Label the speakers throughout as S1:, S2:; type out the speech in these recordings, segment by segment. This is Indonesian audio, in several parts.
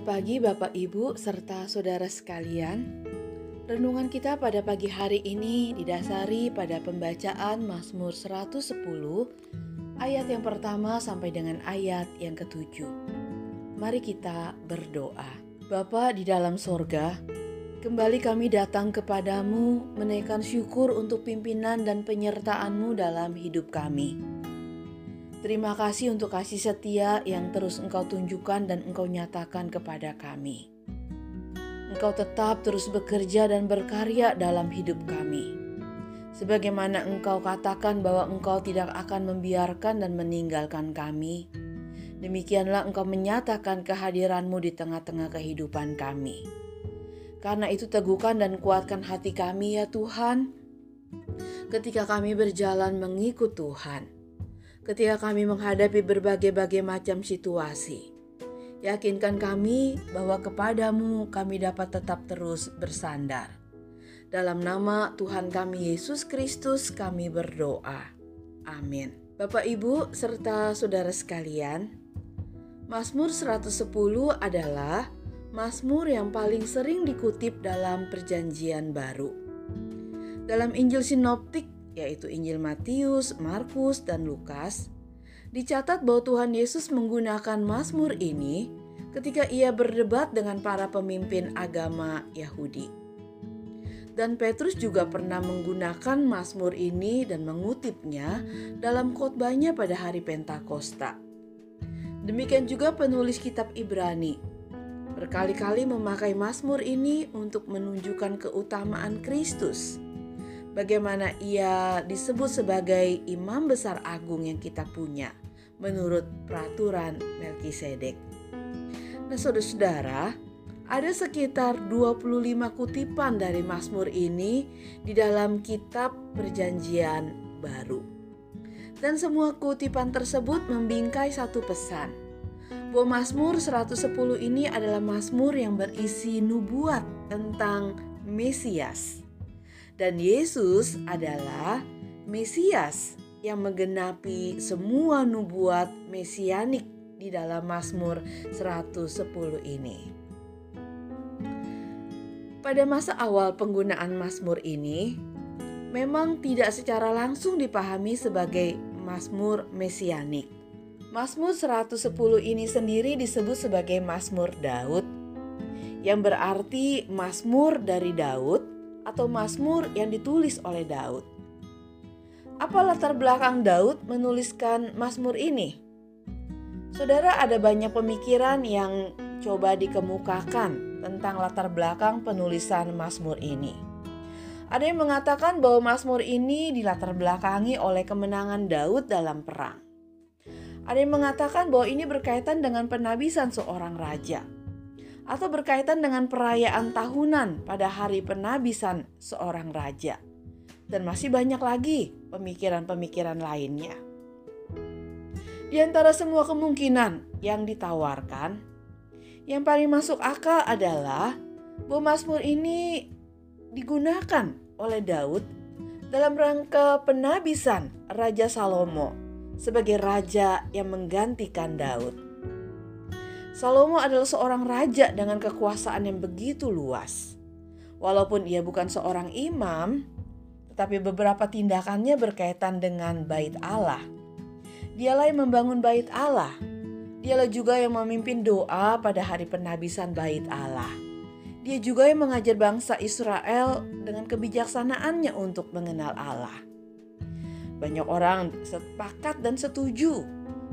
S1: Selamat pagi Bapak Ibu serta saudara sekalian. Renungan kita pada pagi hari ini didasari pada pembacaan Mazmur 110 ayat yang pertama sampai dengan ayat yang ketujuh. Mari kita berdoa. Bapa di dalam sorga, kembali kami datang kepadamu menaikkan syukur untuk pimpinan dan penyertaanmu dalam hidup kami. Terima kasih untuk kasih setia yang terus Engkau tunjukkan dan Engkau nyatakan kepada kami. Engkau tetap terus bekerja dan berkarya dalam hidup kami. Sebagaimana Engkau katakan bahwa Engkau tidak akan membiarkan dan meninggalkan kami, demikianlah Engkau menyatakan kehadiranmu di tengah-tengah kehidupan kami. Karena itu teguhkan dan kuatkan hati kami ya Tuhan, ketika kami berjalan mengikut Tuhan ketika kami menghadapi berbagai-bagai macam situasi. Yakinkan kami bahwa kepadamu kami dapat tetap terus bersandar. Dalam nama Tuhan kami Yesus Kristus kami berdoa. Amin. Bapak Ibu serta saudara sekalian, Mazmur 110 adalah Mazmur yang paling sering dikutip dalam perjanjian baru. Dalam Injil Sinoptik yaitu Injil Matius, Markus, dan Lukas, dicatat bahwa Tuhan Yesus menggunakan Mazmur ini ketika ia berdebat dengan para pemimpin agama Yahudi. Dan Petrus juga pernah menggunakan Mazmur ini dan mengutipnya dalam khotbahnya pada hari Pentakosta. Demikian juga penulis kitab Ibrani berkali-kali memakai Mazmur ini untuk menunjukkan keutamaan Kristus bagaimana ia disebut sebagai imam besar agung yang kita punya menurut peraturan Melkisedek. Nah, saudara-saudara, ada sekitar 25 kutipan dari Mazmur ini di dalam kitab Perjanjian Baru. Dan semua kutipan tersebut membingkai satu pesan. Bahwa Mazmur 110 ini adalah Mazmur yang berisi nubuat tentang Mesias dan Yesus adalah Mesias yang menggenapi semua nubuat mesianik di dalam Mazmur 110 ini. Pada masa awal penggunaan Mazmur ini, memang tidak secara langsung dipahami sebagai Mazmur mesianik. Mazmur 110 ini sendiri disebut sebagai Mazmur Daud, yang berarti Mazmur dari Daud atau Mazmur yang ditulis oleh Daud. Apa latar belakang Daud menuliskan Mazmur ini? Saudara, ada banyak pemikiran yang coba dikemukakan tentang latar belakang penulisan Mazmur ini. Ada yang mengatakan bahwa Mazmur ini dilatar belakangi oleh kemenangan Daud dalam perang. Ada yang mengatakan bahwa ini berkaitan dengan penabisan seorang raja atau berkaitan dengan perayaan tahunan pada hari penabisan seorang raja. Dan masih banyak lagi pemikiran-pemikiran lainnya. Di antara semua kemungkinan yang ditawarkan, yang paling masuk akal adalah bahwa Mazmur ini digunakan oleh Daud dalam rangka penabisan Raja Salomo sebagai raja yang menggantikan Daud. Salomo adalah seorang raja dengan kekuasaan yang begitu luas. Walaupun ia bukan seorang imam, tetapi beberapa tindakannya berkaitan dengan bait Allah. Dialah yang membangun bait Allah. Dialah juga yang memimpin doa pada hari penabisan bait Allah. Dia juga yang mengajar bangsa Israel dengan kebijaksanaannya untuk mengenal Allah. Banyak orang sepakat dan setuju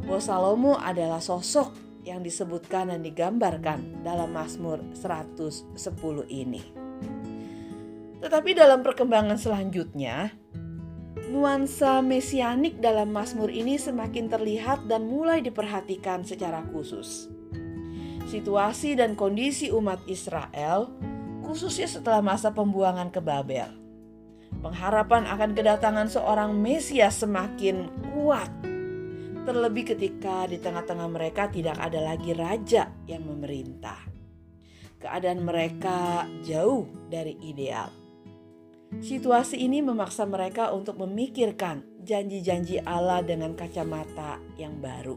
S1: bahwa Salomo adalah sosok yang disebutkan dan digambarkan dalam Mazmur 110 ini. Tetapi dalam perkembangan selanjutnya, nuansa mesianik dalam Mazmur ini semakin terlihat dan mulai diperhatikan secara khusus. Situasi dan kondisi umat Israel, khususnya setelah masa pembuangan ke Babel. Pengharapan akan kedatangan seorang Mesias semakin kuat terlebih ketika di tengah-tengah mereka tidak ada lagi raja yang memerintah. Keadaan mereka jauh dari ideal. Situasi ini memaksa mereka untuk memikirkan janji-janji Allah dengan kacamata yang baru.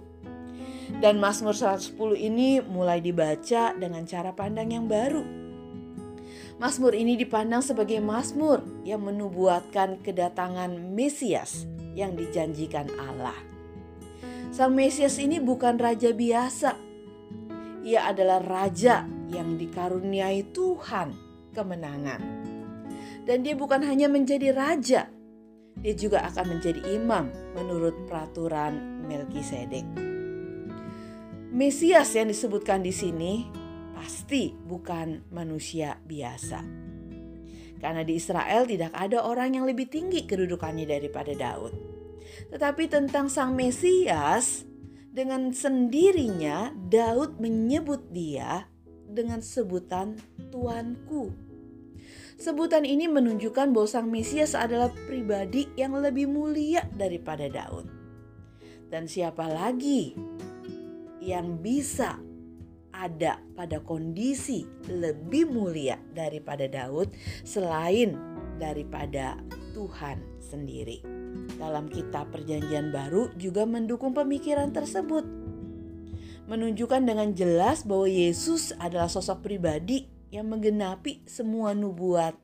S1: Dan Mazmur 110 ini mulai dibaca dengan cara pandang yang baru. Mazmur ini dipandang sebagai Mazmur yang menubuatkan kedatangan Mesias yang dijanjikan Allah. Sang Mesias ini bukan raja biasa. Ia adalah raja yang dikaruniai Tuhan kemenangan. Dan dia bukan hanya menjadi raja, dia juga akan menjadi imam menurut peraturan Melkisedek. Mesias yang disebutkan di sini pasti bukan manusia biasa. Karena di Israel tidak ada orang yang lebih tinggi kedudukannya daripada Daud. Tetapi tentang sang Mesias, dengan sendirinya Daud menyebut dia dengan sebutan Tuanku. Sebutan ini menunjukkan bahwa Sang Mesias adalah pribadi yang lebih mulia daripada Daud. Dan siapa lagi yang bisa ada pada kondisi lebih mulia daripada Daud selain daripada Tuhan sendiri. Dalam kitab Perjanjian Baru juga mendukung pemikiran tersebut. Menunjukkan dengan jelas bahwa Yesus adalah sosok pribadi yang menggenapi semua nubuat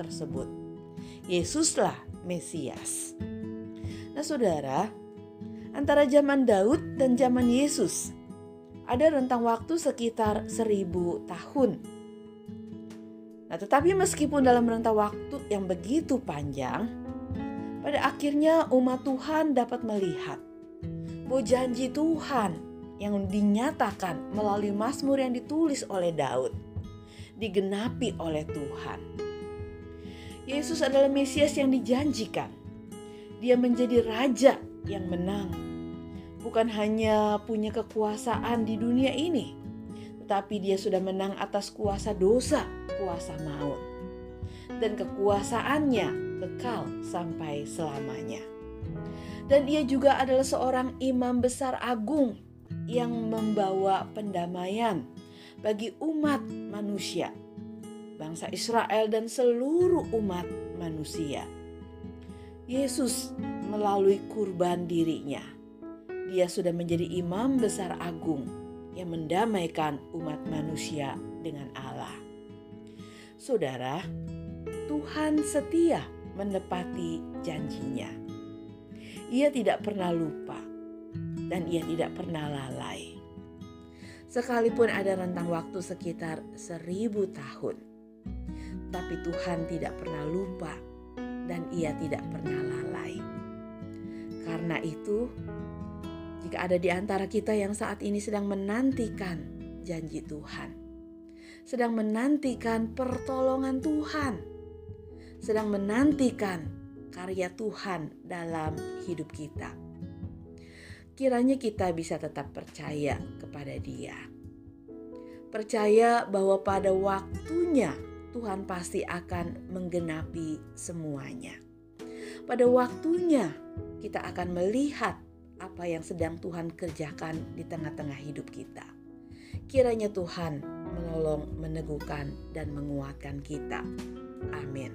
S1: tersebut. Yesuslah Mesias. Nah, saudara, antara zaman Daud dan zaman Yesus ada rentang waktu sekitar seribu tahun. Nah, tetapi meskipun dalam rentang waktu yang begitu panjang, pada akhirnya umat Tuhan dapat melihat bahwa janji Tuhan yang dinyatakan melalui Mazmur yang ditulis oleh Daud digenapi oleh Tuhan. Yesus adalah Mesias yang dijanjikan. Dia menjadi raja yang menang. Bukan hanya punya kekuasaan di dunia ini, tetapi dia sudah menang atas kuasa dosa, kuasa maut. Dan kekuasaannya kekal sampai selamanya. Dan ia juga adalah seorang imam besar agung yang membawa pendamaian bagi umat manusia, bangsa Israel, dan seluruh umat manusia. Yesus melalui kurban dirinya, dia sudah menjadi imam besar agung yang mendamaikan umat manusia dengan Allah. Saudara, Tuhan setia menepati janjinya. Ia tidak pernah lupa dan ia tidak pernah lalai sekalipun ada rentang waktu sekitar seribu tahun. Tapi Tuhan tidak pernah lupa dan ia tidak pernah lalai. Karena itu, jika ada di antara kita yang saat ini sedang menantikan janji Tuhan, sedang menantikan pertolongan Tuhan, sedang menantikan karya Tuhan dalam hidup kita kiranya kita bisa tetap percaya kepada Dia. Percaya bahwa pada waktunya Tuhan pasti akan menggenapi semuanya. Pada waktunya kita akan melihat apa yang sedang Tuhan kerjakan di tengah-tengah hidup kita. Kiranya Tuhan menolong, meneguhkan, dan menguatkan kita. Amin.